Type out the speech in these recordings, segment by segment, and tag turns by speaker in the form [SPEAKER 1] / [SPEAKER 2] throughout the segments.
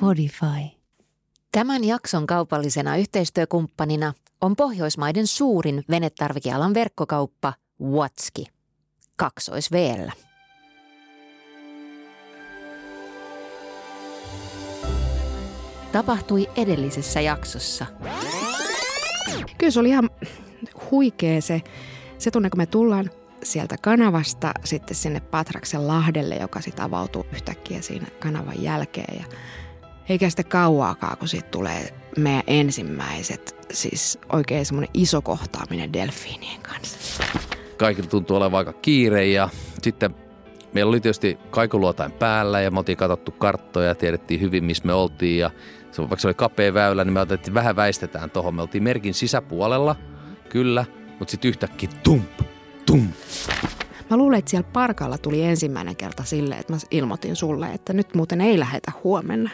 [SPEAKER 1] Podify. Tämän jakson kaupallisena yhteistyökumppanina on Pohjoismaiden suurin venetarvikealan verkkokauppa Watski. Kaksois VL. Tapahtui edellisessä jaksossa.
[SPEAKER 2] Kyllä se oli ihan huikea se, se tunne, kun me tullaan sieltä kanavasta sitten sinne Patraksen lahdelle, joka sitten avautuu yhtäkkiä siinä kanavan jälkeen. Ja eikä sitten kauaakaan, kun siitä tulee meidän ensimmäiset, siis oikein semmoinen iso kohtaaminen delfiinien kanssa.
[SPEAKER 3] Kaikilla tuntuu olevan aika kiire ja sitten meillä oli tietysti kaikuluotain päällä ja me oltiin katsottu karttoja ja tiedettiin hyvin, missä me oltiin ja se, vaikka se oli kapea väylä, niin me otettiin, vähän väistetään tuohon. Me oltiin merkin sisäpuolella, kyllä, mutta sitten yhtäkkiä tump, tump.
[SPEAKER 2] Mä luulen, että siellä parkalla tuli ensimmäinen kerta sille, että mä ilmoitin sulle, että nyt muuten ei lähetä huomenna.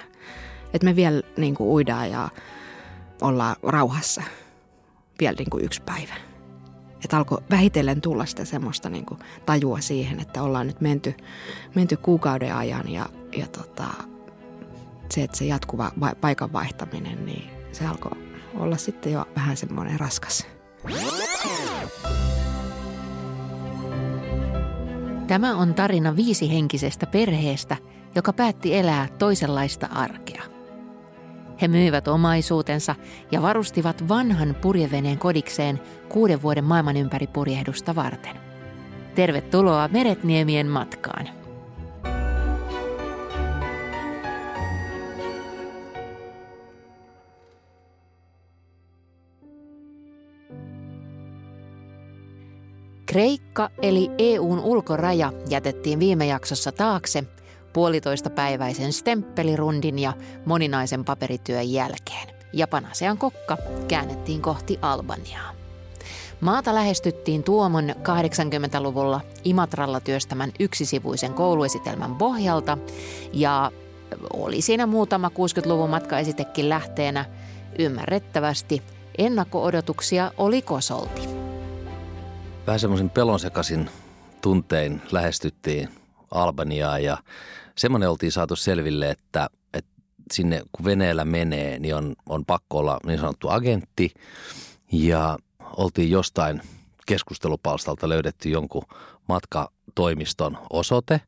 [SPEAKER 2] Että me vielä niin kuin uidaan ja ollaan rauhassa vielä niin kuin yksi päivä. Että alkoi vähitellen tulla sitä semmoista niin kuin tajua siihen, että ollaan nyt menty, menty kuukauden ajan ja, ja tota, se, että se jatkuva va- paikan vaihtaminen, niin se alkoi olla sitten jo vähän semmoinen raskas.
[SPEAKER 1] Tämä on tarina viisihenkisestä perheestä, joka päätti elää toisenlaista arkea. He myivät omaisuutensa ja varustivat vanhan purjeveneen kodikseen kuuden vuoden maailman ympäri purjehdusta varten. Tervetuloa Meretniemien matkaan. Kreikka eli EUn ulkoraja jätettiin viime jaksossa taakse puolitoista päiväisen stemppelirundin ja moninaisen paperityön jälkeen. Ja Panasean kokka käännettiin kohti Albaniaa. Maata lähestyttiin Tuomon 80-luvulla Imatralla työstämän yksisivuisen kouluesitelmän pohjalta ja oli siinä muutama 60-luvun matkaesitekin lähteenä. Ymmärrettävästi ennakko-odotuksia oli kosolti
[SPEAKER 3] vähän semmoisen pelonsekaisin tuntein lähestyttiin Albaniaa ja semmoinen oltiin saatu selville, että, että sinne kun veneellä menee, niin on, on pakko olla niin sanottu agentti. Ja oltiin jostain keskustelupalstalta löydetty jonkun matkatoimiston osoite,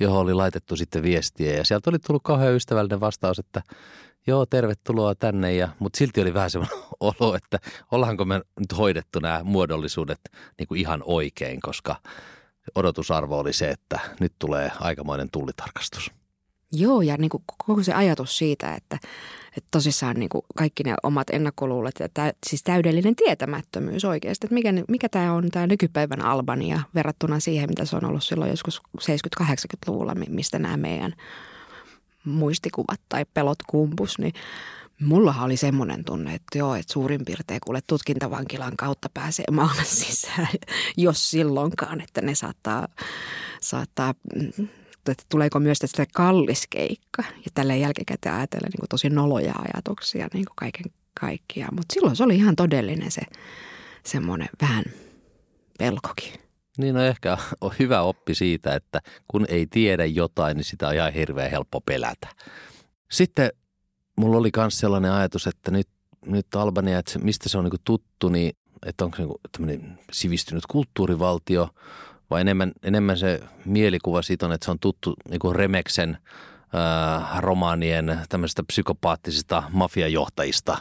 [SPEAKER 3] johon oli laitettu sitten viestiä. Ja sieltä oli tullut kauhean ystävällinen vastaus, että joo, tervetuloa tänne, ja, mutta silti oli vähän semmoinen olo, että ollaanko me nyt hoidettu nämä muodollisuudet niin kuin ihan oikein, koska odotusarvo oli se, että nyt tulee aikamoinen tullitarkastus.
[SPEAKER 2] Joo, ja niin kuin koko se ajatus siitä, että, että tosissaan niin kuin kaikki ne omat ennakkoluulet ja tä, siis täydellinen tietämättömyys oikeasti, että mikä, mikä tämä on tämä nykypäivän Albania verrattuna siihen, mitä se on ollut silloin joskus 70-80-luvulla, mistä nämä meidän muistikuvat tai pelot kumpus, niin mullahan oli semmoinen tunne, että joo, että suurin piirtein kuule tutkintavankilan kautta pääsee maailman sisään, jos silloinkaan, että ne saattaa, saattaa että tuleeko myös tästä kallis keikka. Ja tällä jälkikäteen ajatellen niin tosi noloja ajatuksia niin kaiken kaikkiaan. Mutta silloin se oli ihan todellinen se semmoinen vähän pelkokin.
[SPEAKER 3] Niin no ehkä on hyvä oppi siitä, että kun ei tiedä jotain, niin sitä on ihan hirveän helppo pelätä. Sitten mulla oli myös sellainen ajatus, että nyt, nyt Albania, että mistä se on niin tuttu, niin että onko se niin sivistynyt kulttuurivaltio vai enemmän, enemmän se mielikuva siitä on, että se on tuttu niin Remeksen äh, romaanien tämmöisistä psykopaattisista mafiajohtajista,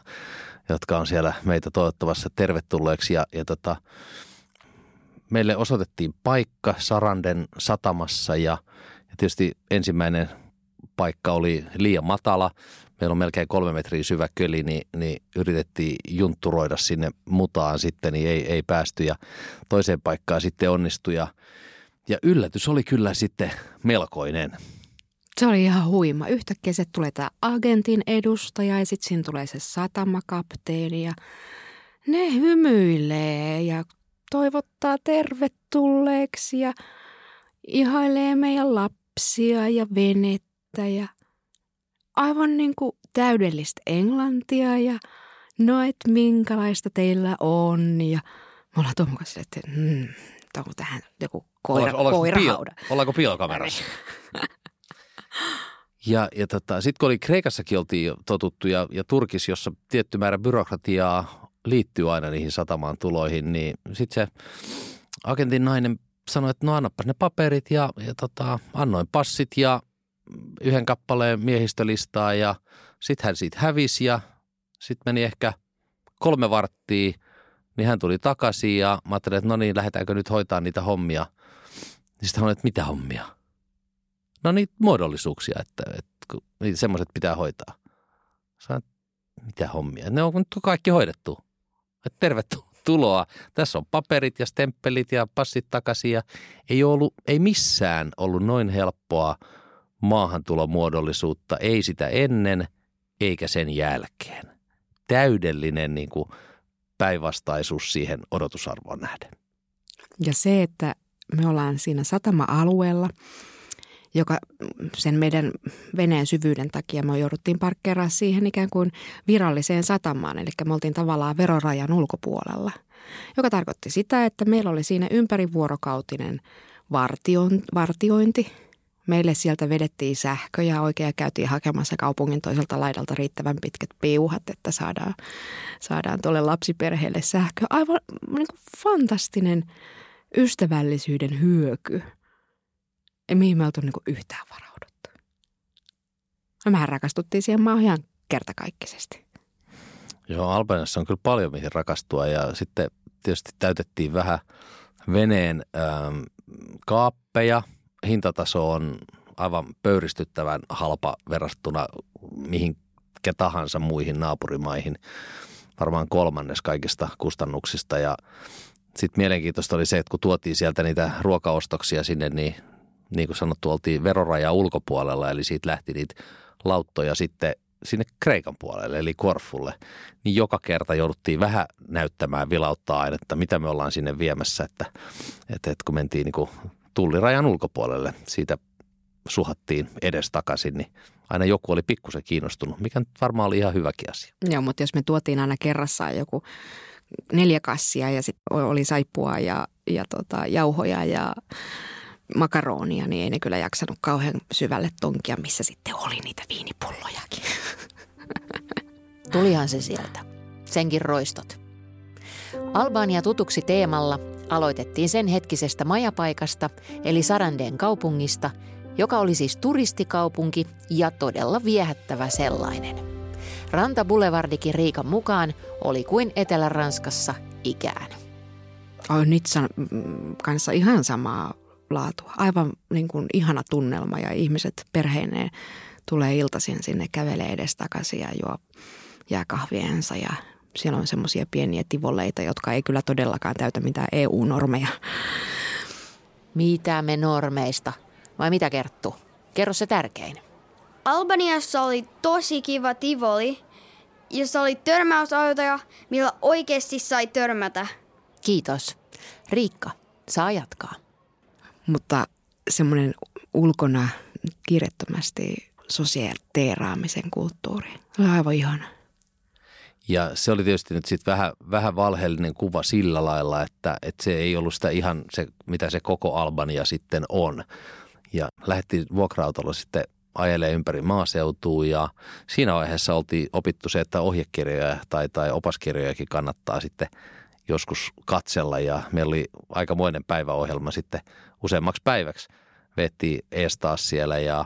[SPEAKER 3] jotka on siellä meitä toivottavassa tervetulleeksi ja, ja tota, meille osoitettiin paikka Saranden satamassa ja, ja tietysti ensimmäinen paikka oli liian matala. Meillä on melkein kolme metriä syvä köli, niin, niin yritettiin juntturoida sinne mutaan sitten, niin ei, ei päästy ja toiseen paikkaan sitten onnistui ja, ja yllätys oli kyllä sitten melkoinen.
[SPEAKER 2] Se oli ihan huima. Yhtäkkiä se tulee tämä agentin edustaja ja sitten siinä tulee se satamakapteeni ja ne hymyilee ja toivottaa tervetulleeksi ja ihailee meidän lapsia ja venettä ja aivan niin kuin täydellistä englantia ja no et minkälaista teillä on ja me ollaan että hmm, että onko tähän joku koira,
[SPEAKER 3] Ollaanko-
[SPEAKER 2] koirahauda.
[SPEAKER 3] Piil, ollaanko piilokamerassa? ja ja tota, sitten kun oli Kreikassakin oltiin totuttu ja, ja Turkissa, jossa tietty määrä byrokratiaa liittyy aina niihin satamaan tuloihin, niin sitten se agentin nainen sanoi, että no annapas ne paperit ja, ja tota, annoin passit ja yhden kappaleen miehistölistaa ja sitten hän siitä hävisi ja sitten meni ehkä kolme varttia, niin hän tuli takaisin ja mä ajattelin, että no niin, lähdetäänkö nyt hoitaa niitä hommia. Niin sitten hän että mitä hommia? No niitä muodollisuuksia, että, että kun- niin semmoiset pitää hoitaa. Sanoin, että mitä hommia? Ne on kaikki hoidettu. Että tervetuloa. Tässä on paperit ja stemppelit ja passit takaisin ja ei, ollut, ei missään ollut noin helppoa maahantulomuodollisuutta, ei sitä ennen eikä sen jälkeen. Täydellinen niin kuin päinvastaisuus siihen odotusarvoon nähden.
[SPEAKER 2] Ja se, että me ollaan siinä satama-alueella, joka sen meidän veneen syvyyden takia me jouduttiin parkkeeraa siihen ikään kuin viralliseen satamaan. Eli me oltiin tavallaan verorajan ulkopuolella, joka tarkoitti sitä, että meillä oli siinä ympärivuorokautinen vartiointi. Meille sieltä vedettiin sähköjä oikein ja käytiin hakemassa kaupungin toiselta laidalta riittävän pitkät piuhat, että saadaan, saadaan tuolle lapsiperheelle sähkö. Aivan niin kuin fantastinen ystävällisyyden hyöky. Ei mihin me oltu niin yhtään varauduttu. No mehän rakastuttiin siihen maahan ihan kertakaikkisesti.
[SPEAKER 3] Joo, Albaniassa on kyllä paljon mihin rakastua ja sitten tietysti täytettiin vähän veneen ähm, kaappeja. Hintataso on aivan pöyristyttävän halpa verrattuna mihinkä tahansa muihin naapurimaihin. Varmaan kolmannes kaikista kustannuksista ja sitten mielenkiintoista oli se, että kun tuotiin sieltä niitä ruokaostoksia sinne, niin niin kuin sanottu, oltiin veroraja ulkopuolella, eli siitä lähti niitä lauttoja sitten sinne Kreikan puolelle, eli Korfulle, niin joka kerta jouduttiin vähän näyttämään vilauttaa ainetta, mitä me ollaan sinne viemässä, että, että, että kun mentiin niin kuin tullirajan ulkopuolelle, siitä suhattiin edes takaisin, niin aina joku oli pikkusen kiinnostunut, mikä nyt varmaan oli ihan hyväkin asia.
[SPEAKER 2] Joo, mutta jos me tuotiin aina kerrassaan joku neljä kassia ja sitten oli saippua ja, ja tota, jauhoja ja makaronia, niin ei ne kyllä jaksanut kauhean syvälle tonkia, missä sitten oli niitä viinipullojakin.
[SPEAKER 1] Tulihan se sieltä. Senkin roistot. Albania tutuksi teemalla aloitettiin sen hetkisestä majapaikasta, eli Sarandeen kaupungista, joka oli siis turistikaupunki ja todella viehättävä sellainen. Ranta Boulevardikin Riikan mukaan oli kuin Etelä-Ranskassa ikään.
[SPEAKER 2] Oh, Nitsan mm, kanssa ihan samaa laatua. Aivan niin kuin ihana tunnelma ja ihmiset perheineen tulee iltaisin sinne, kävelee edes takaisin ja juo jääkahviensa ja siellä on semmoisia pieniä tivoleita, jotka ei kyllä todellakaan täytä mitään EU-normeja.
[SPEAKER 1] Mitä me normeista? Vai mitä Kerttu? Kerro se tärkein.
[SPEAKER 4] Albaniassa oli tosi kiva tivoli, jossa oli törmäysautoja, millä oikeasti sai törmätä.
[SPEAKER 1] Kiitos. Riikka, saa jatkaa.
[SPEAKER 2] Mutta semmoinen ulkona kiirettömästi sosiaaliteeraamisen kulttuuri. Se aivan ihana.
[SPEAKER 3] Ja se oli tietysti nyt sitten vähän, vähän valheellinen kuva sillä lailla, että, että se ei ollut sitä ihan se, mitä se koko Albania sitten on. Ja lähdettiin vuokra-autolla sitten ajelee ympäri maaseutua ja siinä vaiheessa oltiin opittu se, että ohjekirjoja tai, tai opaskirjojakin kannattaa sitten joskus katsella ja meillä oli aikamoinen päiväohjelma sitten useammaksi päiväksi. Vettiin ees taas siellä ja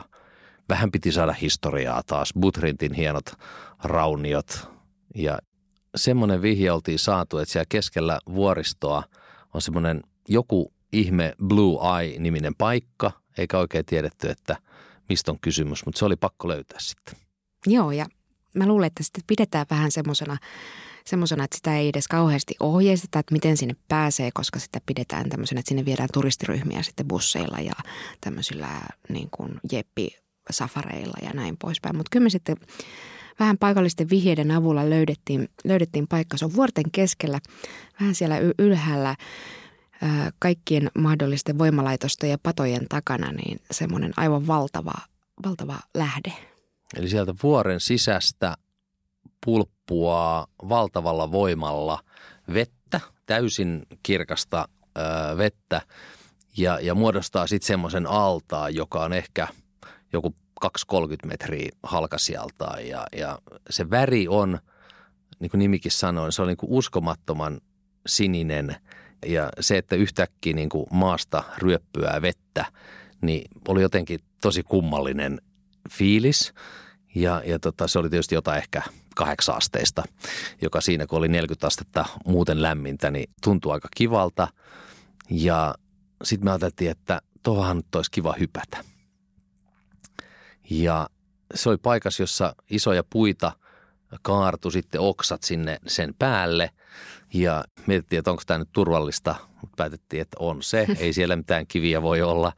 [SPEAKER 3] vähän piti saada historiaa taas. Butrintin hienot rauniot ja semmoinen vihje oltiin saatu, että siellä keskellä vuoristoa on semmoinen joku ihme Blue Eye-niminen paikka, eikä oikein tiedetty, että mistä on kysymys, mutta se oli pakko löytää sitten.
[SPEAKER 2] Joo, ja mä luulen, että sitten pidetään vähän semmoisena, semmoisena, että sitä ei edes kauheasti ohjeisteta, että miten sinne pääsee, koska sitä pidetään tämmöisenä, että sinne viedään turistiryhmiä sitten busseilla ja tämmöisillä niin kuin jeppi-safareilla ja näin poispäin. Mutta kyllä me sitten vähän paikallisten vihjeiden avulla löydettiin, löydettiin paikka. Se on vuorten keskellä, vähän siellä ylhäällä ää, kaikkien mahdollisten voimalaitosten ja patojen takana, niin semmoinen aivan valtava, valtava lähde.
[SPEAKER 3] Eli sieltä vuoren sisästä pulppua valtavalla voimalla. Vettä, täysin kirkasta ö, vettä. Ja, ja muodostaa sitten semmoisen altaan, joka on ehkä joku 2-30 metriä halkasijaltaan ja, ja se väri on, niin kuin nimikin sanoi, se on niin kuin uskomattoman sininen. Ja se, että yhtäkkiä niin kuin maasta ryöppyää vettä, niin oli jotenkin tosi kummallinen fiilis ja, ja tota, se oli tietysti jotain ehkä kahdeksan asteista, joka siinä kun oli 40 astetta muuten lämmintä, niin tuntui aika kivalta. Ja sitten me ajateltiin, että tuohon nyt olisi kiva hypätä. Ja se oli paikas, jossa isoja puita kaartu sitten oksat sinne sen päälle. Ja mietittiin, että onko tämä nyt turvallista, mutta päätettiin, että on se. Ei siellä mitään kiviä voi olla.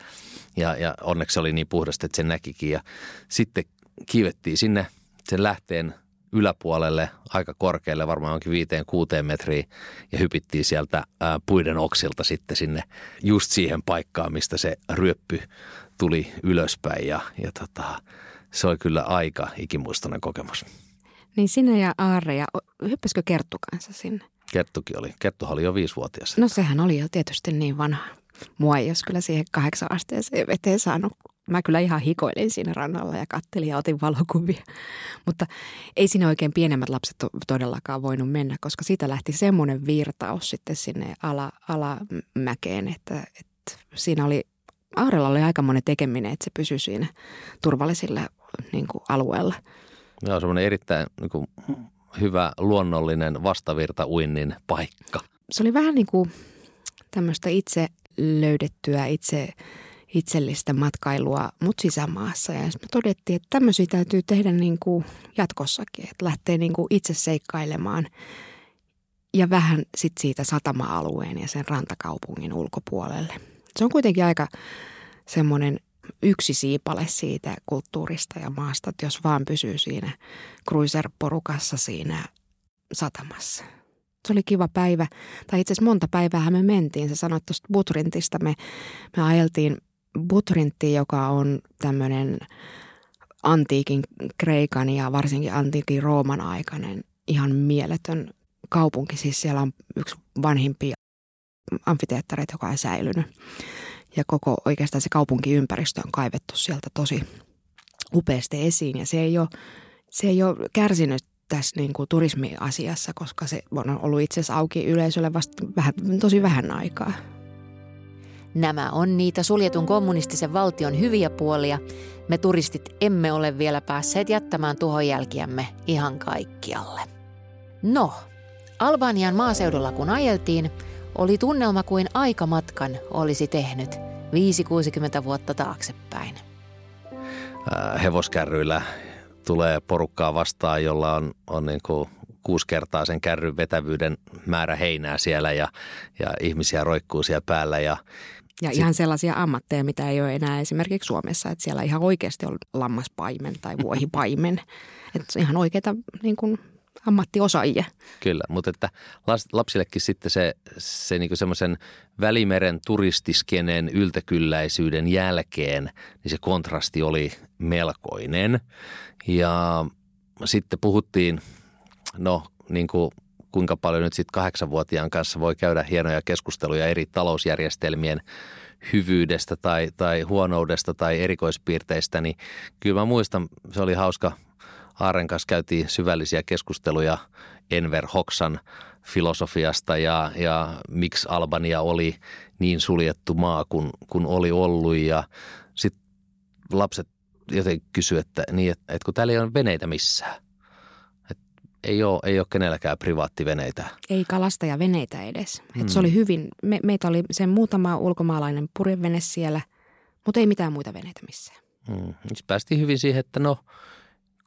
[SPEAKER 3] Ja, ja onneksi oli niin puhdasta, että se näkikin. Ja sitten kiivettiin sinne sen lähteen yläpuolelle aika korkealle, varmaan onkin viiteen kuuteen metriin ja hypittiin sieltä ää, puiden oksilta sitten sinne just siihen paikkaan, mistä se ryöppy tuli ylöspäin ja, ja tota, se oli kyllä aika ikimuistoinen kokemus.
[SPEAKER 2] Niin sinä ja Aarre, ja hyppäskö Kerttu kanssa sinne?
[SPEAKER 3] Kerttukin oli. Kerttuhan oli jo viisivuotias.
[SPEAKER 2] No sehän oli jo tietysti niin vanha. Mua ei olisi kyllä siihen kahdeksan asteeseen veteen saanut Mä kyllä ihan hikoilin siinä rannalla ja kattelin ja otin valokuvia. Mutta ei siinä oikein pienemmät lapset todellakaan voinut mennä, koska siitä lähti semmoinen virtaus sitten sinne ala, alamäkeen, että, että siinä oli, Aarella oli aika monen tekeminen, että se pysyi siinä turvallisilla niin kuin, alueella.
[SPEAKER 3] Joo, semmoinen erittäin niin kuin, hyvä luonnollinen vastavirta uinnin paikka.
[SPEAKER 2] Se oli vähän niin kuin tämmöistä itse löydettyä, itse itsellistä matkailua mut sisämaassa. Ja me todettiin, että tämmöisiä täytyy tehdä niin kuin jatkossakin, että lähtee niin kuin itse seikkailemaan ja vähän sit siitä satama-alueen ja sen rantakaupungin ulkopuolelle. Se on kuitenkin aika semmoinen yksi siipale siitä kulttuurista ja maasta, että jos vaan pysyy siinä cruiser-porukassa siinä satamassa. Se oli kiva päivä, tai itse asiassa monta päivää me mentiin. Sä sanoit tuosta Butrintista, me, me ajeltiin Butrintti, joka on tämmöinen antiikin Kreikan ja varsinkin antiikin Rooman aikainen ihan mieletön kaupunki. Siis siellä on yksi vanhimpia amfiteattereita, joka on säilynyt. Ja koko oikeastaan se kaupunkiympäristö on kaivettu sieltä tosi upeasti esiin. Ja se ei ole, se ei ole kärsinyt tässä niin kuin turismiasiassa, koska se on ollut itse asiassa auki yleisölle vasta vähän, tosi vähän aikaa.
[SPEAKER 1] Nämä on niitä suljetun kommunistisen valtion hyviä puolia. Me turistit emme ole vielä päässeet jättämään tuhojälkiämme ihan kaikkialle. No, Albanian maaseudulla kun ajeltiin, oli tunnelma kuin aikamatkan olisi tehnyt 5-60 vuotta taaksepäin.
[SPEAKER 3] Äh, hevoskärryillä tulee porukkaa vastaan, jolla on, on niin kuin kuusi kertaa sen kärryn vetävyyden määrä heinää siellä ja, ja ihmisiä roikkuu siellä päällä ja
[SPEAKER 2] ja Sit... ihan sellaisia ammatteja, mitä ei ole enää esimerkiksi Suomessa, että siellä ihan oikeasti on lammaspaimen tai vuohipaimen. että ihan oikeita niin kuin, ammattiosaajia.
[SPEAKER 3] Kyllä, mutta että lapsillekin sitten se, se niin semmoisen välimeren turistiskeneen yltäkylläisyyden jälkeen, niin se kontrasti oli melkoinen. Ja sitten puhuttiin, no niin kuin kuinka paljon nyt sitten kahdeksanvuotiaan kanssa voi käydä hienoja keskusteluja eri talousjärjestelmien hyvyydestä tai, tai huonoudesta tai erikoispiirteistä, niin kyllä mä muistan, se oli hauska. Aaren kanssa käytiin syvällisiä keskusteluja Enver Hoxan filosofiasta ja, ja miksi Albania oli niin suljettu maa kuin kun oli ollut. Ja sitten lapset jotenkin kysyivät, että, niin, että, että kun täällä ei ole veneitä missään – ei ole, ei ole kenelläkään privaattiveneitä.
[SPEAKER 2] Ei kalastajaveneitä edes. Hmm. Et se oli hyvin, me, meitä oli sen muutama ulkomaalainen purjevene siellä, mutta ei mitään muita veneitä missään.
[SPEAKER 3] Hmm. Päästiin hyvin siihen, että no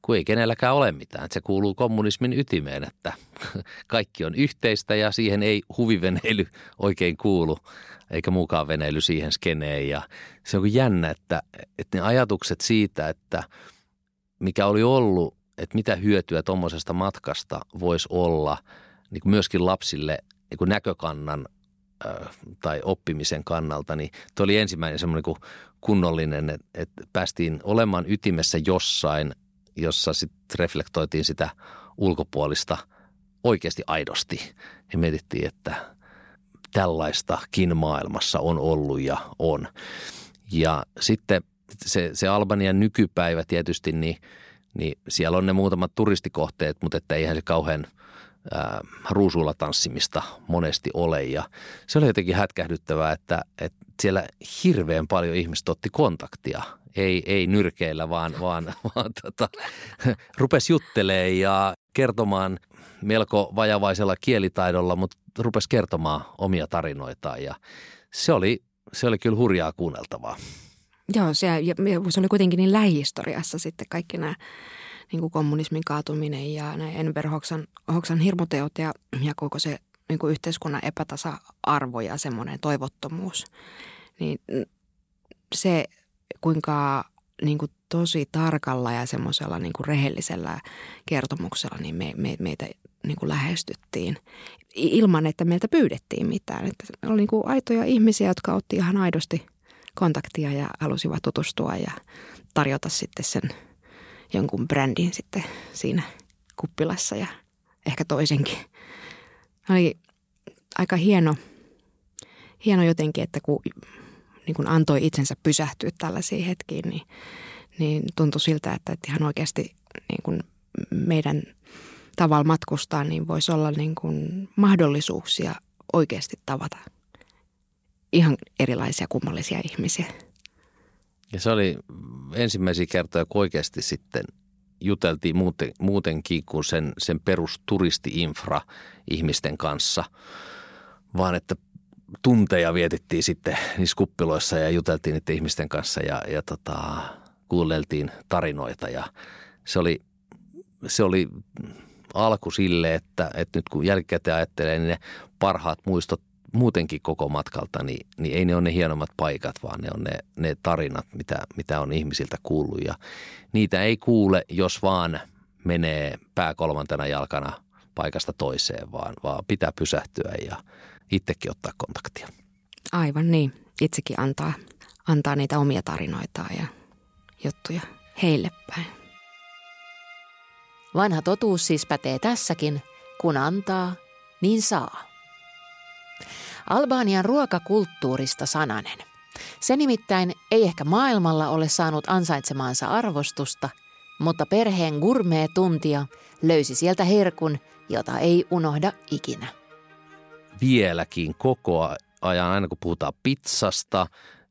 [SPEAKER 3] kun ei kenelläkään ole mitään. Että se kuuluu kommunismin ytimeen, että kaikki on yhteistä ja siihen ei huviveneily oikein kuulu, eikä mukaan veneily siihen skeneen. Ja se on jännä, että, että ne ajatukset siitä, että mikä oli ollut että mitä hyötyä tuommoisesta matkasta voisi olla niin kuin myöskin lapsille niin kuin näkökannan tai oppimisen kannalta, niin tuo oli ensimmäinen semmoinen niin kunnollinen, että, että päästiin olemaan ytimessä jossain, jossa sitten reflektoitiin sitä ulkopuolista oikeasti aidosti. Ja mietittiin, että tällaistakin maailmassa on ollut ja on. Ja sitten se, se Albanian nykypäivä tietysti, niin, niin siellä on ne muutamat turistikohteet, mutta että eihän se kauhean ää, ruusuilla tanssimista monesti ole. Ja se oli jotenkin hätkähdyttävää, että, että siellä hirveän paljon ihmiset otti kontaktia. Ei, ei nyrkeillä, vaan, vaan, vaan tota, rupesi juttelemaan ja kertomaan melko vajavaisella kielitaidolla, mutta rupesi kertomaan omia tarinoitaan ja se oli, se oli kyllä hurjaa kuunneltavaa.
[SPEAKER 2] Joo, se, ja se oli kuitenkin niin lähihistoriassa sitten kaikki nämä niin kuin kommunismin kaatuminen ja nämä Enver Hoxan, Hoxan hirmuteot ja, ja koko se niin kuin yhteiskunnan epätasa-arvo ja semmoinen toivottomuus. Niin se, kuinka niin kuin tosi tarkalla ja semmoisella niin kuin rehellisellä kertomuksella niin me, me, meitä niin kuin lähestyttiin ilman, että meiltä pyydettiin mitään. Että oli niin kuin aitoja ihmisiä, jotka otti ihan aidosti kontaktia ja halusivat tutustua ja tarjota sitten sen jonkun brändin sitten siinä kuppilassa ja ehkä toisenkin. Oli aika hieno, hieno jotenkin, että kun niin kuin antoi itsensä pysähtyä tällaisiin hetkiin, niin, niin tuntui siltä, että, että ihan oikeasti niin kuin meidän tavalla matkustaa, niin voisi olla niin kuin mahdollisuuksia oikeasti tavata ihan erilaisia kummallisia ihmisiä.
[SPEAKER 3] Ja se oli ensimmäisiä kertoja, kun oikeasti sitten juteltiin muuten, muutenkin kuin sen, sen perusturisti-infra ihmisten kanssa, vaan että tunteja vietettiin sitten niissä kuppiloissa ja juteltiin niiden ihmisten kanssa ja, ja tota, kuunneltiin tarinoita ja se oli, se oli alku sille, että, että nyt kun jälkikäteen ajattelee, niin ne parhaat muistot muutenkin koko matkalta, niin, niin ei ne ole ne hienommat paikat, vaan ne on ne, ne tarinat, mitä, mitä on ihmisiltä kuullut. Ja niitä ei kuule, jos vaan menee pää kolmantena jalkana paikasta toiseen, vaan, vaan pitää pysähtyä ja itsekin ottaa kontaktia.
[SPEAKER 2] Aivan niin. Itsekin antaa, antaa niitä omia tarinoitaan ja juttuja heille päin.
[SPEAKER 1] Vanha totuus siis pätee tässäkin, kun antaa, niin saa. Albanian ruokakulttuurista sananen. Se nimittäin ei ehkä maailmalla ole saanut ansaitsemaansa arvostusta, mutta perheen gourmet-tuntija löysi sieltä herkun, jota ei unohda ikinä.
[SPEAKER 3] Vieläkin koko ajan, aina kun puhutaan pizzasta,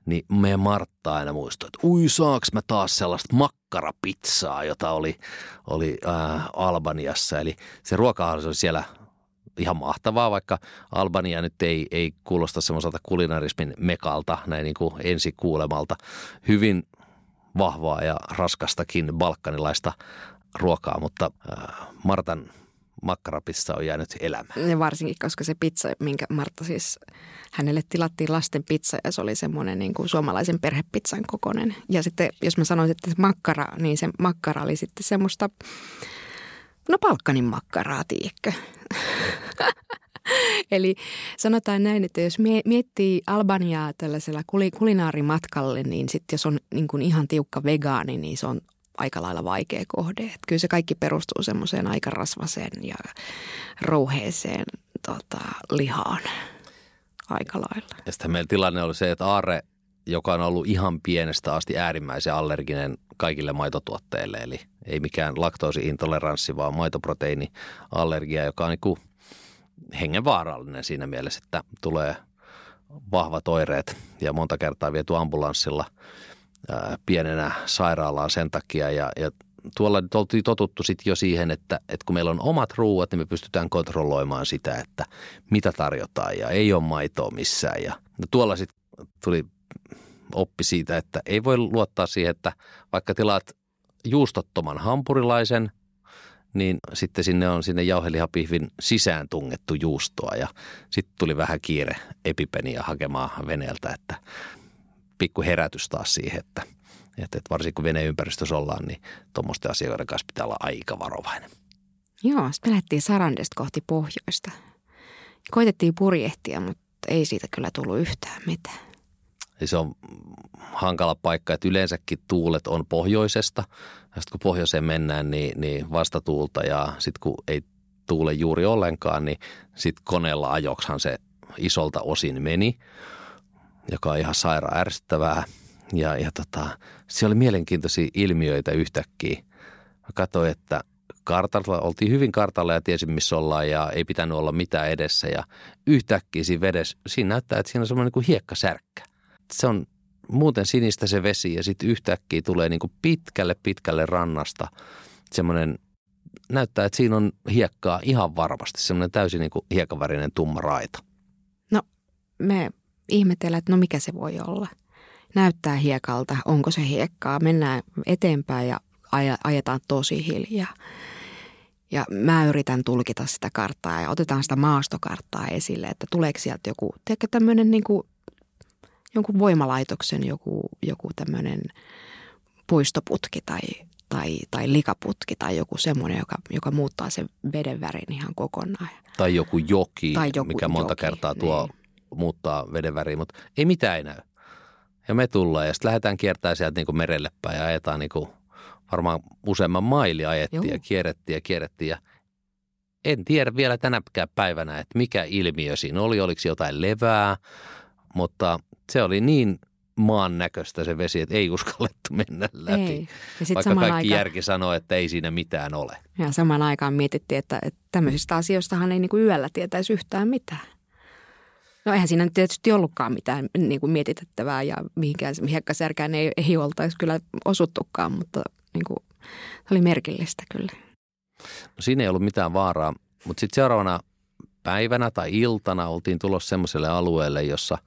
[SPEAKER 3] niin meidän Martta aina muistaa, että ui saaks mä taas sellaista makkarapizzaa, jota oli, oli äh, Albaniassa. Eli se ruoka oli siellä ihan mahtavaa, vaikka Albania nyt ei, ei kuulosta semmoiselta kulinarismin mekalta, näin niin kuin ensi kuulemalta. Hyvin vahvaa ja raskastakin balkanilaista ruokaa, mutta äh, Martan makkarapissa on jäänyt elämään.
[SPEAKER 2] Ja varsinkin, koska se pizza, minkä Martta siis, hänelle tilattiin lasten pizza ja se oli semmoinen niin kuin suomalaisen perhepizzan kokoinen. Ja sitten jos mä sanoisin, että makkara, niin se makkara oli sitten semmoista, no palkkanin makkaraa, tiedätkö? Eli sanotaan näin, että jos miettii Albaniaa tällaisella kulinaarimatkalle, niin sitten jos on niin kuin ihan tiukka vegaani, niin se on aika lailla vaikea kohde. Että kyllä se kaikki perustuu semmoiseen aika rasvaseen ja rouheeseen tota, lihaan aika lailla.
[SPEAKER 3] Ja sitten meillä tilanne oli se, että Aare, joka on ollut ihan pienestä asti äärimmäisen allerginen kaikille maitotuotteille, eli ei mikään laktoosiintoleranssi, vaan maitoproteiiniallergia, joka on niin hengenvaarallinen siinä mielessä, että tulee vahvat oireet ja monta kertaa viety ambulanssilla – pienenä sairaalaan sen takia. Ja, ja tuolla nyt oltiin totuttu sitten jo siihen, että, että kun meillä on omat ruuat, niin me pystytään kontrolloimaan sitä, että mitä tarjotaan. Ja ei ole maitoa missään. Ja no tuolla sitten tuli oppi siitä, että ei voi luottaa siihen, että vaikka tilaat juustottoman hampurilaisen, niin sitten sinne on sinne jauhelihapihvin sisään tungettu juustoa ja sitten tuli vähän kiire epipeniä hakemaan veneeltä, että pikku herätys taas siihen, että, että, varsinkin kun veneympäristössä ollaan, niin tuommoisten asioiden kanssa pitää olla aika varovainen.
[SPEAKER 2] Joo, sitten lähdettiin Sarandesta kohti pohjoista. Koitettiin purjehtia, mutta ei siitä kyllä tullut yhtään mitään.
[SPEAKER 3] Ja se on hankala paikka, että yleensäkin tuulet on pohjoisesta. Ja sitten kun pohjoiseen mennään, niin, niin vastatuulta ja sitten kun ei tuule juuri ollenkaan, niin sitten koneella ajokshan se isolta osin meni, joka on ihan sairaan ärsyttävää. Ja, ja tota, siellä oli mielenkiintoisia ilmiöitä yhtäkkiä. Mä katsoin, että kartalla, oltiin hyvin kartalla ja tiesin missä ollaan ja ei pitänyt olla mitään edessä. Ja yhtäkkiä siinä vedessä, siinä näyttää, että siinä on semmoinen niin hiekkasärkkä. Se on muuten sinistä se vesi ja sitten yhtäkkiä tulee niin kuin pitkälle pitkälle rannasta semmoinen, näyttää, että siinä on hiekkaa ihan varmasti, semmoinen täysin niin kuin hiekavärinen tumma raita.
[SPEAKER 2] No me ihmetellään, että no mikä se voi olla. Näyttää hiekalta, onko se hiekkaa, mennään eteenpäin ja ajetaan tosi hiljaa. Ja mä yritän tulkita sitä karttaa ja otetaan sitä maastokarttaa esille, että tuleeko sieltä joku, tiedätkö tämmöinen niin kuin, jonkun voimalaitoksen joku, joku tämmöinen puistoputki tai, tai, tai likaputki tai joku semmoinen, joka, joka muuttaa sen veden värin ihan kokonaan.
[SPEAKER 3] Tai joku joki, tai joku mikä monta joki, kertaa tuo niin. muuttaa veden väriä, mutta ei mitään ei näy. Ja me tullaan ja sitten lähdetään kiertämään sieltä niin kuin merelle päin ja ajetaan niin kuin varmaan useamman maili ajettiin Joo. ja kierrettiin ja kierrettiin ja en tiedä vielä tänäkään päivänä, että mikä ilmiö siinä oli, oliko jotain levää, mutta se oli niin maan näköistä se vesi, että ei uskallettu mennä läpi. Ei. Ja Vaikka kaikki aika... järki sanoo, että ei siinä mitään ole.
[SPEAKER 2] Ja samaan aikaan mietittiin, että, että tämmöisistä asioistahan ei niin kuin yöllä tietäisi yhtään mitään. No eihän siinä tietysti ollutkaan mitään niin kuin mietitettävää ja mihinkään hiekkasärkään ei, ei oltaisi kyllä osuttukaan, mutta niin kuin, se oli merkillistä kyllä.
[SPEAKER 3] No siinä ei ollut mitään vaaraa, mutta sitten seuraavana päivänä tai iltana oltiin tulossa semmoiselle alueelle, jossa sit,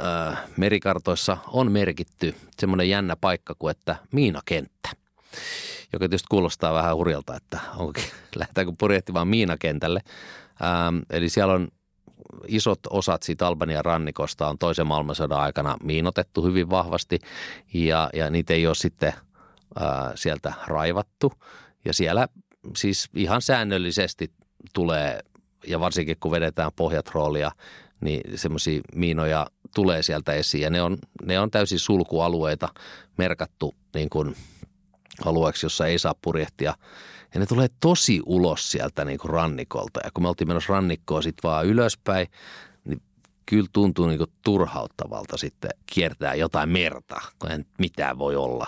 [SPEAKER 3] äh, merikartoissa on merkitty semmoinen jännä paikka kuin että miinakenttä joka tietysti kuulostaa vähän hurjalta, että onko, lähdetäänkö purjehtimaan miinakentälle. Ähm, eli siellä on isot osat siitä Albanian rannikosta on toisen maailmansodan aikana miinotettu hyvin vahvasti ja, ja niitä ei ole sitten ää, sieltä raivattu. Ja siellä siis ihan säännöllisesti tulee, ja varsinkin kun vedetään pohjatroolia, niin semmoisia miinoja tulee sieltä esiin. Ja ne on, ne on täysin sulkualueita merkattu niin kuin alueeksi, jossa ei saa purjehtia. Ja ne tulee tosi ulos sieltä niin kuin rannikolta. Ja kun me oltiin menossa rannikkoa sitten vaan ylöspäin, niin kyllä tuntuu niin kuin turhauttavalta sitten kiertää jotain merta, kun ei mitään voi olla.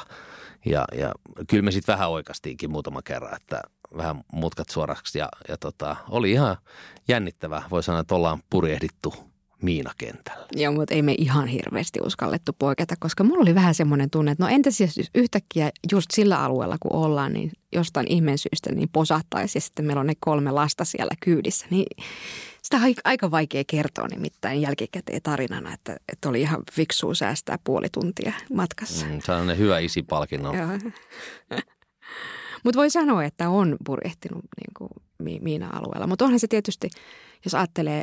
[SPEAKER 3] Ja, ja kyllä me sitten vähän oikastiinkin muutama kerran, että vähän mutkat suoraksi ja, ja tota, oli ihan jännittävä. Voi sanoa, että ollaan purjehdittu miinakentällä.
[SPEAKER 2] Joo, mutta ei me ihan hirveästi uskallettu poiketa, koska mulla oli vähän semmoinen tunne, että no entäs jos yhtäkkiä just sillä alueella kun ollaan, niin jostain ihmeen syystä niin posahtaisi ja sitten meillä on ne kolme lasta siellä kyydissä, niin sitä on aika vaikea kertoa nimittäin jälkikäteen tarinana, että, että oli ihan fiksua säästää puoli tuntia matkassa. Mm,
[SPEAKER 3] se on hyvä isipalkinnon.
[SPEAKER 2] Mutta voi sanoa, että on purjehtinut niin kuin Miina-alueella. Mutta onhan se tietysti, jos ajattelee,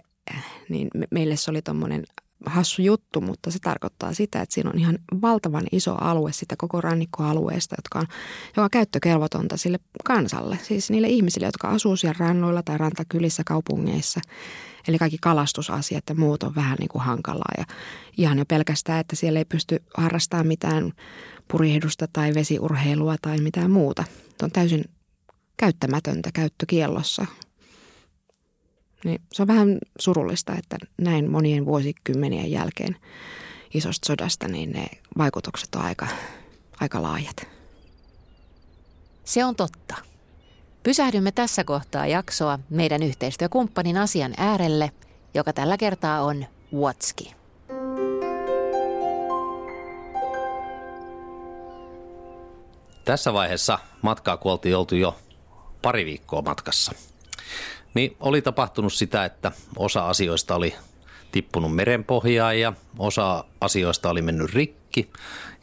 [SPEAKER 2] niin meille se oli tuommoinen hassu juttu, mutta se tarkoittaa sitä, että siinä on ihan valtavan iso alue sitä koko rannikkoalueesta, jotka on, joka on käyttökelvotonta sille kansalle, siis niille ihmisille, jotka asuu siellä rannoilla tai rantakylissä kaupungeissa. Eli kaikki kalastusasiat ja muut on vähän niin kuin hankalaa ja ihan jo pelkästään, että siellä ei pysty harrastamaan mitään purjehdusta tai vesiurheilua tai mitään muuta. Se on täysin käyttämätöntä käyttökiellossa. Niin se on vähän surullista, että näin monien vuosikymmenien jälkeen isosta sodasta, niin ne vaikutukset on aika, aika laajat.
[SPEAKER 1] Se on totta. Pysähdymme tässä kohtaa jaksoa meidän yhteistyökumppanin asian äärelle, joka tällä kertaa on Watski.
[SPEAKER 3] Tässä vaiheessa matkaa, kun oltiin oltu jo pari viikkoa matkassa, niin oli tapahtunut sitä, että osa asioista oli tippunut merenpohjaan ja osa asioista oli mennyt rikki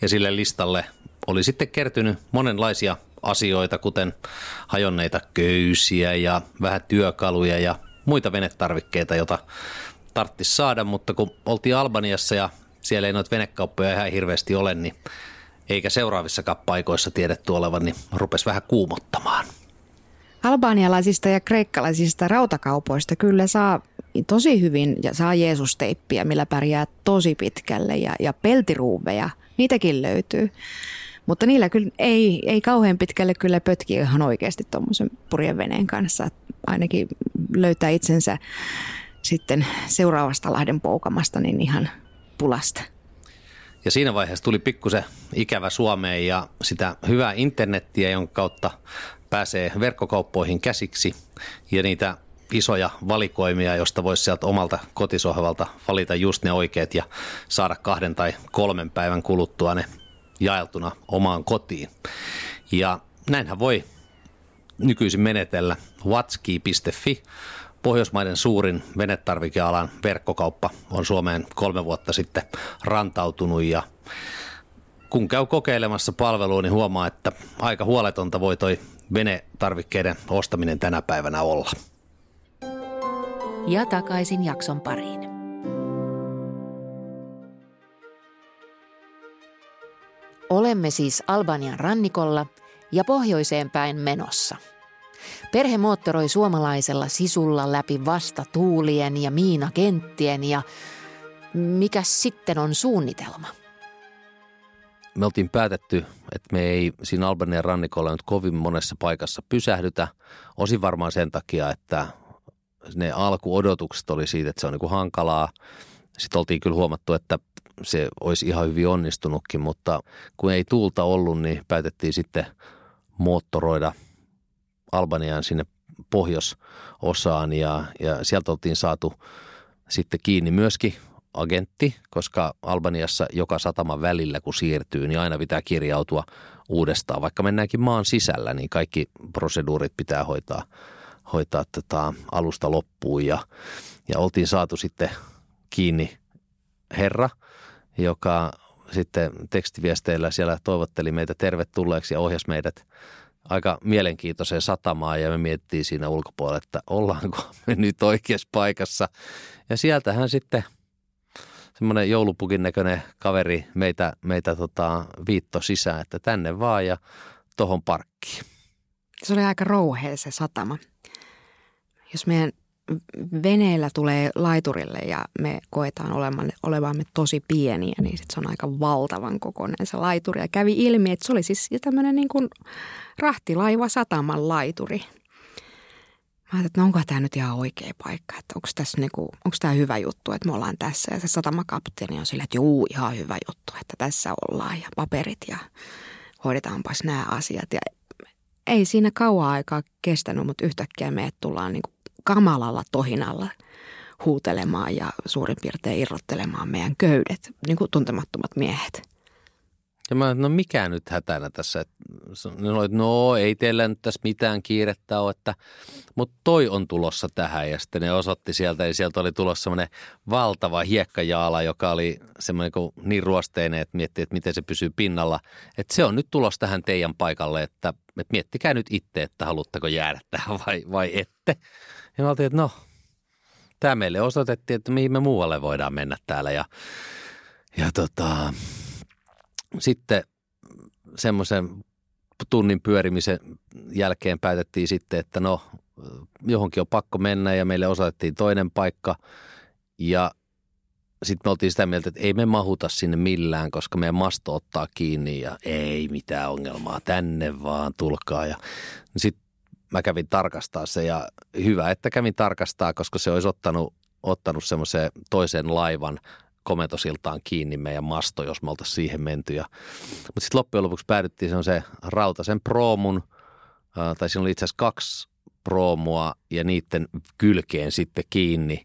[SPEAKER 3] ja sille listalle oli sitten kertynyt monenlaisia asioita, kuten hajonneita köysiä ja vähän työkaluja ja muita venetarvikkeita, joita tarttisi saada, mutta kun oltiin Albaniassa ja siellä ei noita venekauppoja ihan hirveästi ole, niin eikä seuraavissakaan paikoissa tiedetty olevan, niin rupesi vähän kuumottamaan.
[SPEAKER 2] Albanialaisista ja kreikkalaisista rautakaupoista kyllä saa tosi hyvin ja saa Jeesusteippiä, millä pärjää tosi pitkälle ja, ja peltiruuveja, niitäkin löytyy. Mutta niillä kyllä ei, ei kauhean pitkälle kyllä pötki ihan oikeasti tuommoisen purjeveneen kanssa. Ainakin löytää itsensä sitten seuraavasta Lahden poukamasta niin ihan pulasta.
[SPEAKER 3] Ja siinä vaiheessa tuli pikkusen ikävä Suomeen ja sitä hyvää internettiä, jonka kautta pääsee verkkokauppoihin käsiksi ja niitä isoja valikoimia, josta voisi sieltä omalta kotisohvalta valita just ne oikeat ja saada kahden tai kolmen päivän kuluttua ne jaeltuna omaan kotiin. Ja näinhän voi nykyisin menetellä. Watski.fi, Pohjoismaiden suurin venetarvikealan verkkokauppa, on Suomeen kolme vuotta sitten rantautunut ja kun käy kokeilemassa palvelua, niin huomaa, että aika huoletonta voi toi venetarvikkeiden ostaminen tänä päivänä olla.
[SPEAKER 1] Ja takaisin jakson pariin. Olemme siis Albanian rannikolla ja pohjoiseen päin menossa. Perhe moottoroi suomalaisella sisulla läpi vasta tuulien ja miinakenttien ja mikä sitten on suunnitelma?
[SPEAKER 3] Me oltiin päätetty, että me ei siinä Albanian rannikolla nyt kovin monessa paikassa pysähdytä. Osin varmaan sen takia, että ne alkuodotukset oli siitä, että se on niin kuin hankalaa. Sitten oltiin kyllä huomattu, että se olisi ihan hyvin onnistunutkin, mutta kun ei tuulta ollut, niin päätettiin sitten moottoroida Albaniaan sinne pohjoisosaan ja, ja sieltä oltiin saatu sitten kiinni myöskin agentti, koska Albaniassa joka sataman välillä kun siirtyy, niin aina pitää kirjautua uudestaan. Vaikka mennäänkin maan sisällä, niin kaikki proseduurit pitää hoitaa, hoitaa tätä alusta loppuun ja, ja oltiin saatu sitten kiinni herra, joka sitten tekstiviesteillä siellä toivotteli meitä tervetulleeksi ja ohjasi meidät aika mielenkiintoiseen satamaan ja me miettii siinä ulkopuolella, että ollaanko me nyt oikeassa paikassa. Ja sieltähän sitten semmoinen joulupukin näköinen kaveri meitä, meitä tota, viitto sisään, että tänne vaan ja tohon parkkiin.
[SPEAKER 2] Se oli aika rouhea se satama. Jos meidän veneellä tulee laiturille ja me koetaan olemaan, olevamme tosi pieniä, niin sit se on aika valtavan kokoinen se laituri. Ja kävi ilmi, että se oli siis tämmöinen niin kuin rahtilaiva sataman laituri. Ajattelin, että no onko tämä nyt ihan oikea paikka, että onko tässä niinku, onko tämä hyvä juttu, että me ollaan tässä. Ja se satamakapteeni on sillä, että juu, ihan hyvä juttu, että tässä ollaan ja paperit ja hoidetaanpas nämä asiat. Ja ei siinä kauan aikaa kestänyt, mutta yhtäkkiä me tullaan niinku kamalalla tohinalla huutelemaan ja suurin piirtein irrottelemaan meidän köydet, niin kuin tuntemattomat miehet.
[SPEAKER 3] Ja mä no mikä nyt hätänä tässä? No, no ei teillä nyt tässä mitään kiirettä ole, että, mutta toi on tulossa tähän. Ja sitten ne osoitti sieltä ja sieltä oli tulossa semmoinen valtava hiekkajaala, joka oli semmoinen niin ruosteinen, että miettii, että miten se pysyy pinnalla. Että se on nyt tulossa tähän teidän paikalle, että, että miettikää nyt itse, että haluatteko jäädä tähän vai, vai ette. Ja mä oltiin, että no, tämä meille osoitettiin, että mihin me muualle voidaan mennä täällä. Ja, ja tota, sitten semmoisen tunnin pyörimisen jälkeen päätettiin sitten, että no johonkin on pakko mennä ja meille osoitettiin toinen paikka ja sitten me oltiin sitä mieltä, että ei me mahuta sinne millään, koska meidän masto ottaa kiinni ja ei mitään ongelmaa, tänne vaan tulkaa. Ja sitten mä kävin tarkastaa se ja hyvä, että kävin tarkastaa, koska se olisi ottanut, ottanut semmoisen toisen laivan komentosiltaan kiinni meidän masto, jos me oltaisiin siihen menty. Mutta sitten loppujen lopuksi päädyttiin se rautasen proomun, tai siinä oli itse asiassa kaksi proomua ja niiden kylkeen sitten kiinni.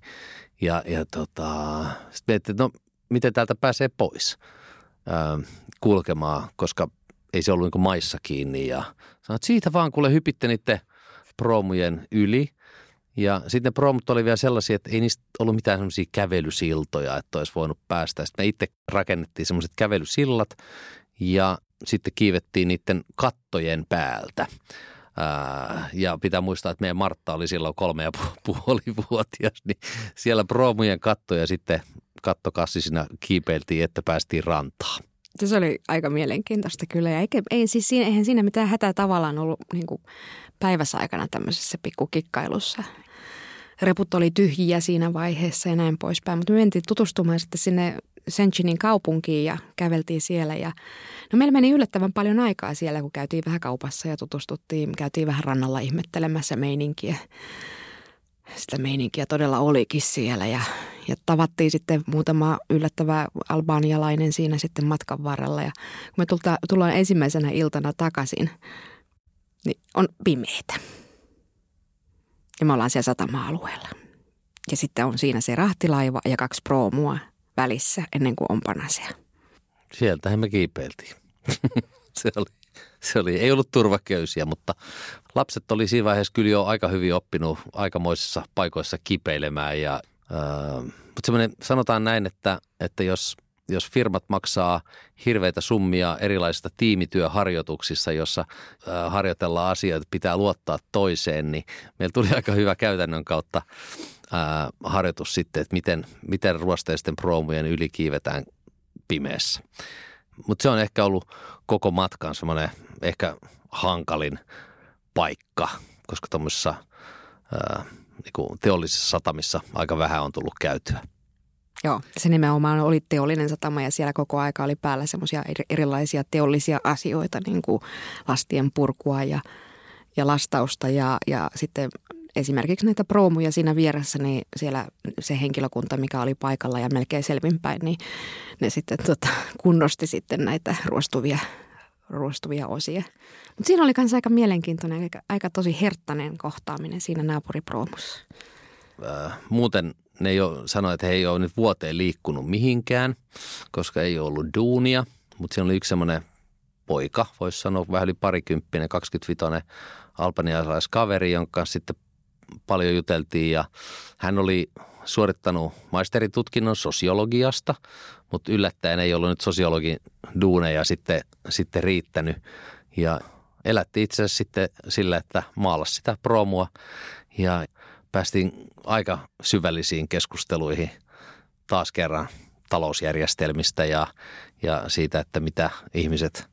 [SPEAKER 3] Ja, ja tota, sitten että no miten täältä pääsee pois ää, kulkemaan, koska ei se ollut niin maissa kiinni. Ja sanoin, että siitä vaan kuule hypitte niiden proomujen yli – ja sitten ne promut oli vielä sellaisia, että ei niistä ollut mitään semmoisia kävelysiltoja, että olisi voinut päästä. Sitten me itse rakennettiin semmoiset kävelysillat ja sitten kiivettiin niiden kattojen päältä. Ää, ja pitää muistaa, että meidän Martta oli silloin kolme ja puoli vuotias, niin siellä promujen kattoja sitten kattokassisina kiipeiltiin, että päästiin rantaan.
[SPEAKER 2] Se oli aika mielenkiintoista kyllä. Ja eikä, ei, siis siinä, eihän siinä mitään hätää tavallaan ollut niin kuin päivässä aikana tämmöisessä pikkukikkailussa reput oli tyhjiä siinä vaiheessa ja näin poispäin. Mutta me mentiin tutustumaan sitten sinne Senchinin kaupunkiin ja käveltiin siellä. Ja, no meillä meni yllättävän paljon aikaa siellä, kun käytiin vähän kaupassa ja tutustuttiin. Käytiin vähän rannalla ihmettelemässä meininkiä. sitä meininkiä todella olikin siellä ja, ja tavattiin sitten muutama yllättävä albaanialainen siinä sitten matkan varrella. Ja kun me tulta, tullaan ensimmäisenä iltana takaisin, niin on pimeitä. Ja me ollaan siellä satama-alueella. Ja sitten on siinä se rahtilaiva ja kaksi proomua välissä ennen kuin on panasea.
[SPEAKER 3] Sieltähän me kiipeiltiin. se, oli, se oli, ei ollut turvaköysiä, mutta lapset oli siinä vaiheessa kyllä jo aika hyvin oppinut aikamoisissa paikoissa kipeilemään. Ja, äh, mutta sanotaan näin, että, että jos, jos firmat maksaa hirveitä summia erilaisista tiimityöharjoituksissa, jossa harjoitellaan asioita, pitää luottaa toiseen, niin meillä tuli aika hyvä käytännön kautta harjoitus sitten, että miten, miten ruosteisten proomujen yli kiivetään pimeässä. Mutta se on ehkä ollut koko matkan semmoinen ehkä hankalin paikka, koska tuommoisissa niin teollisissa satamissa aika vähän on tullut käytyä.
[SPEAKER 2] Joo, se nimenomaan oli teollinen satama ja siellä koko aika oli päällä semmoisia erilaisia teollisia asioita, niin kuin lastien purkua ja, ja lastausta ja, ja sitten esimerkiksi näitä proomuja siinä vieressä, niin siellä se henkilökunta, mikä oli paikalla ja melkein selvinpäin, niin ne sitten tota, kunnosti sitten näitä ruostuvia, ruostuvia osia. Mutta siinä oli myös aika mielenkiintoinen, aika, aika tosi herttainen kohtaaminen siinä naapuriproomussa.
[SPEAKER 3] Äh, muuten ne ole, sanoi, että he ei ole nyt vuoteen liikkunut mihinkään, koska ei ole ollut duunia. Mutta siinä oli yksi semmoinen poika, voisi sanoa vähän yli parikymppinen, 25 albanialaiskaveri, jonka kanssa sitten paljon juteltiin ja hän oli suorittanut maisteritutkinnon sosiologiasta, mutta yllättäen ei ollut nyt sosiologin duuneja sitten, sitten riittänyt. Ja elätti itse asiassa sitten sillä, että maalasi sitä promua ja päästiin aika syvällisiin keskusteluihin taas kerran talousjärjestelmistä ja, ja siitä, että mitä ihmiset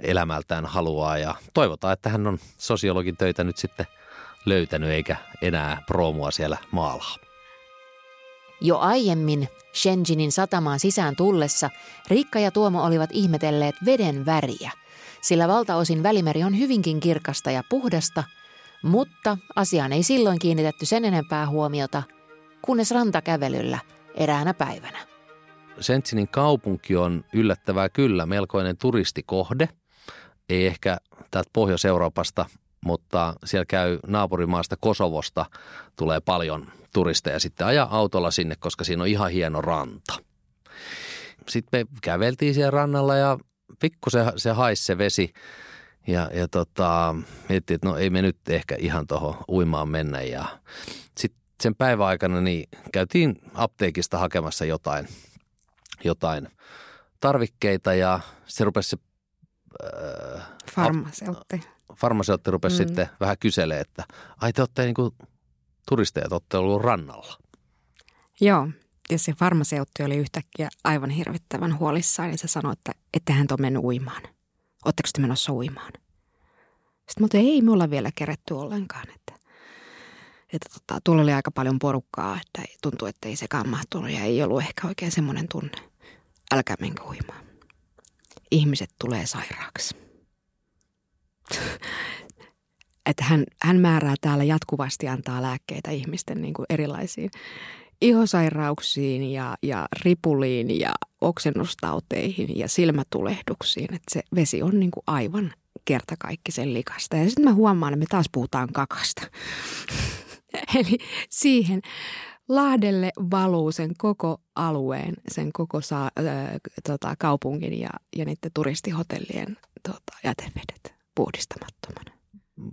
[SPEAKER 3] elämältään haluaa. Ja toivotaan, että hän on sosiologin töitä nyt sitten – löytänyt eikä enää proomua siellä maalla.
[SPEAKER 1] Jo aiemmin Shenzhenin satamaan sisään tullessa Riikka ja Tuomo olivat ihmetelleet veden väriä, sillä valtaosin välimeri on hyvinkin kirkasta ja puhdasta, mutta asiaan ei silloin kiinnitetty sen enempää huomiota, kunnes rantakävelyllä eräänä päivänä.
[SPEAKER 3] Shenzhenin kaupunki on yllättävää kyllä melkoinen turistikohde. Ei ehkä täältä Pohjois-Euroopasta mutta siellä käy naapurimaasta Kosovosta, tulee paljon turisteja sitten ajaa autolla sinne, koska siinä on ihan hieno ranta. Sitten me käveltiin siellä rannalla ja pikku se, se haisi se vesi ja, ja tota, miettii, että no ei me nyt ehkä ihan tuohon uimaan mennä ja sitten sen päivän aikana niin käytiin apteekista hakemassa jotain, jotain tarvikkeita ja se rupesi se
[SPEAKER 2] äh, Farmaseutti
[SPEAKER 3] farmaseutti rupesi mm. sitten vähän kyselee, että ai te olette niin kuin turisteja, te olette ollut rannalla.
[SPEAKER 2] Joo, ja se farmaseutti oli yhtäkkiä aivan hirvittävän huolissaan ja se sanoi, että ettehän te ole mennyt uimaan. Oletteko te menossa uimaan? Sitten mutta ei me olla vielä keretty ollenkaan, että, että tota, tuolla oli aika paljon porukkaa, että tuntui, että ei sekaan mahtunut ja ei ollut ehkä oikein semmoinen tunne. Älkää menkö uimaan. Ihmiset tulee sairaaksi. että hän, hän määrää täällä jatkuvasti antaa lääkkeitä ihmisten niin kuin erilaisiin ihosairauksiin ja, ja ripuliin ja oksennustauteihin ja silmätulehduksiin. Että se vesi on niin kuin aivan kertakaikkisen likasta. Ja sitten mä huomaan, että me taas puhutaan kakasta. Eli siihen Lahdelle valuu sen koko alueen, sen koko saa, äh, tota, kaupungin ja, ja niiden turistihotellien tota, jätevedet puhdistamattomana.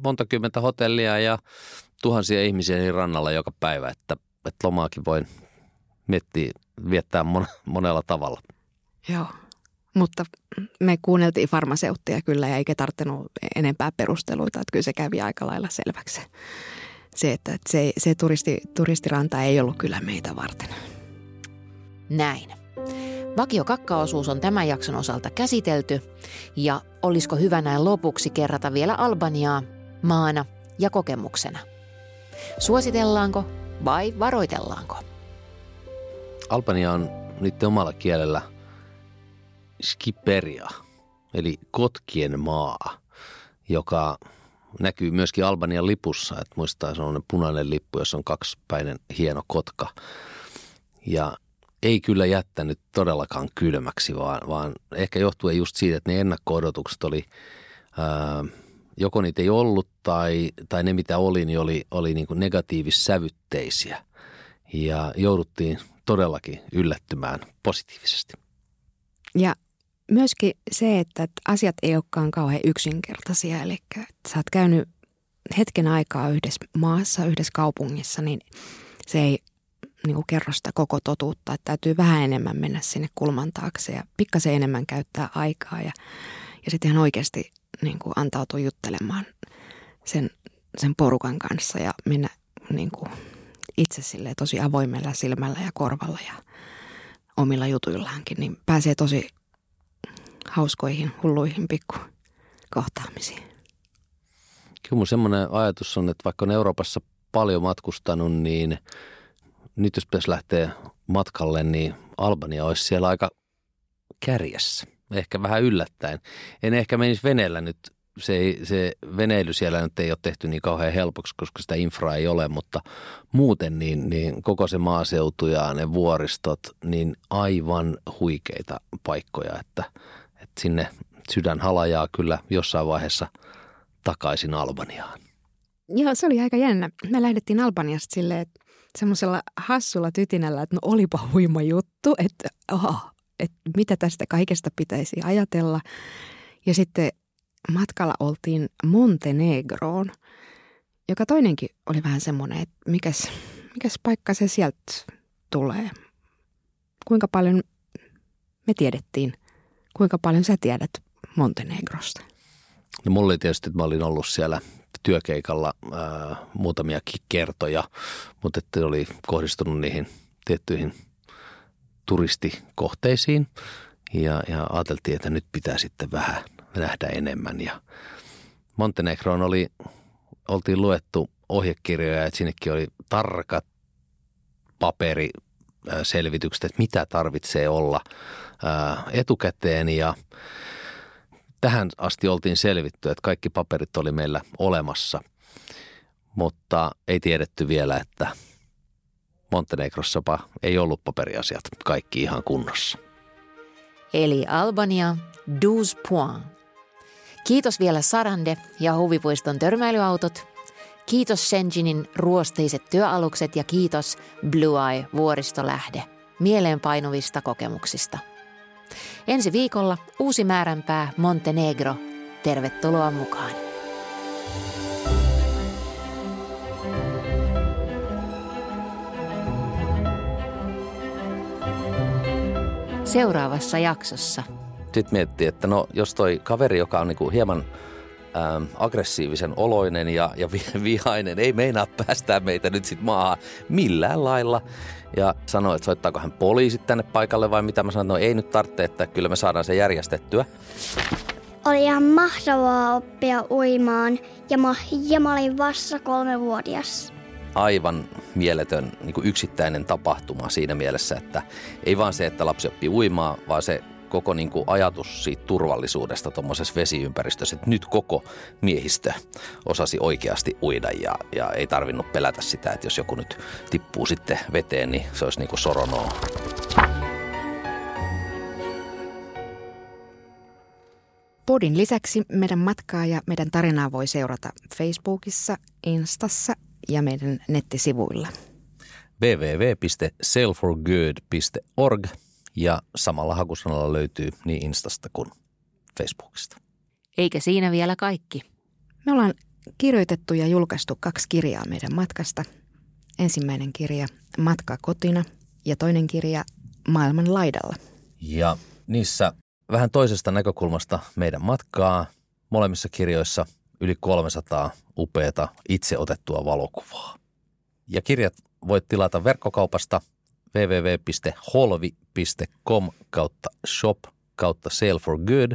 [SPEAKER 3] Monta kymmentä hotellia ja tuhansia ihmisiä rannalla joka päivä, että, että lomaakin voi miettiä, viettää mon, monella tavalla.
[SPEAKER 2] Joo, mutta me kuunneltiin farmaseuttia kyllä ja eikä tarttunut enempää perusteluita, että kyllä se kävi aika lailla selväksi se, että se, se turisti, turistiranta ei ollut kyllä meitä varten.
[SPEAKER 1] Näin. Vakio kakkaosuus on tämän jakson osalta käsitelty ja olisiko hyvä näin lopuksi kerrata vielä Albaniaa maana ja kokemuksena. Suositellaanko vai varoitellaanko?
[SPEAKER 3] Albania on niiden omalla kielellä Skiperia, eli kotkien maa, joka näkyy myöskin Albanian lipussa, että muistaa sellainen punainen lippu, jossa on kaksipäinen hieno kotka. Ja ei kyllä jättänyt todellakaan kylmäksi, vaan, vaan ehkä johtuen just siitä, että ne ennakko-odotukset oli, ää, joko niitä ei ollut tai, tai ne mitä oli, niin oli, oli niin negatiivissävytteisiä. Ja jouduttiin todellakin yllättymään positiivisesti.
[SPEAKER 2] Ja myöskin se, että asiat ei olekaan kauhean yksinkertaisia. Eli sä oot käynyt hetken aikaa yhdessä maassa, yhdessä kaupungissa, niin se ei niin kuin kerro sitä koko totuutta. Että täytyy vähän enemmän mennä sinne kulman taakse ja pikkasen enemmän käyttää aikaa ja, ja sitten ihan oikeasti niin kuin antautua juttelemaan sen, sen porukan kanssa ja mennä niin kuin itse sille tosi avoimella silmällä ja korvalla ja omilla jutuillaankin, niin pääsee tosi hauskoihin, hulluihin pikku kohtaamisiin.
[SPEAKER 3] Kyllä mun semmoinen ajatus on, että vaikka on Euroopassa paljon matkustanut, niin nyt jos pitäisi lähteä matkalle, niin Albania olisi siellä aika kärjessä. Ehkä vähän yllättäen. En ehkä menisi veneellä nyt. Se, se veneily siellä nyt ei ole tehty niin kauhean helpoksi, koska sitä infraa ei ole, mutta muuten niin, niin koko se maaseutu ja ne vuoristot, niin aivan huikeita paikkoja, että – että sinne sydän halajaa kyllä jossain vaiheessa takaisin Albaniaan.
[SPEAKER 2] Joo, se oli aika jännä. Me lähdettiin Albaniasta silleen, että semmoisella hassulla tytinällä, että no olipa huima juttu, että, oh, että mitä tästä kaikesta pitäisi ajatella. Ja sitten matkalla oltiin Montenegroon, joka toinenkin oli vähän semmoinen, että mikäs, mikäs paikka se sieltä tulee. Kuinka paljon me tiedettiin Kuinka paljon sä tiedät Montenegrosta?
[SPEAKER 3] No mulla oli tietysti, että mä olin ollut siellä työkeikalla ää, muutamiakin kertoja, mutta että oli kohdistunut niihin tiettyihin turistikohteisiin. Ja, ja ajateltiin, että nyt pitää sitten vähän nähdä enemmän. Ja Montenegroon oli, oltiin luettu ohjekirjoja, että sinnekin oli tarkat paperi selvitykset, että mitä tarvitsee olla etukäteen. Ja tähän asti oltiin selvitty, että kaikki paperit oli meillä olemassa, mutta ei tiedetty vielä, että Montenegrossapa ei ollut paperiasiat kaikki ihan kunnossa.
[SPEAKER 1] Eli Albania, 12 points. Kiitos vielä Sarande ja Huvipuiston törmäilyautot – Kiitos Shenzhenin ruosteiset työalukset ja kiitos Blue Eye vuoristolähde mieleenpainuvista kokemuksista. Ensi viikolla uusi määränpää Montenegro. Tervetuloa mukaan. Seuraavassa jaksossa.
[SPEAKER 3] Sitten miettii, että no jos toi kaveri, joka on niinku hieman ähm, aggressiivisen oloinen ja, ja vihainen, ei meinaa päästää meitä nyt sitten maahan millään lailla. Ja sanoi, että soittaako hän poliisit tänne paikalle vai mitä. Mä sanoin, että no ei nyt tarvitse, että kyllä me saadaan se järjestettyä.
[SPEAKER 4] Oli ihan mahtavaa oppia uimaan ja mä, ja mä olin vasta kolmevuotias
[SPEAKER 3] aivan mieletön niin kuin yksittäinen tapahtuma siinä mielessä, että ei vaan se, että lapsi oppii uimaan, vaan se koko niin kuin ajatus siitä turvallisuudesta tuommoisessa vesiympäristössä, että nyt koko miehistö osasi oikeasti uida ja, ja ei tarvinnut pelätä sitä, että jos joku nyt tippuu sitten veteen, niin se olisi niin kuin soronoa.
[SPEAKER 2] Podin lisäksi meidän matkaa ja meidän tarinaa voi seurata Facebookissa, Instassa ja meidän nettisivuilla.
[SPEAKER 3] www.sellforgood.org ja samalla hakusanalla löytyy niin Instasta kuin Facebookista.
[SPEAKER 1] Eikä siinä vielä kaikki.
[SPEAKER 2] Me ollaan kirjoitettu ja julkaistu kaksi kirjaa meidän matkasta. Ensimmäinen kirja Matka kotina ja toinen kirja Maailman laidalla.
[SPEAKER 3] Ja niissä vähän toisesta näkökulmasta meidän matkaa. Molemmissa kirjoissa yli 300 upeata itse otettua valokuvaa. Ja kirjat voit tilata verkkokaupasta www.holvi.com kautta shop kautta sale for good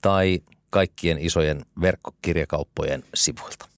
[SPEAKER 3] tai kaikkien isojen verkkokirjakauppojen sivuilta.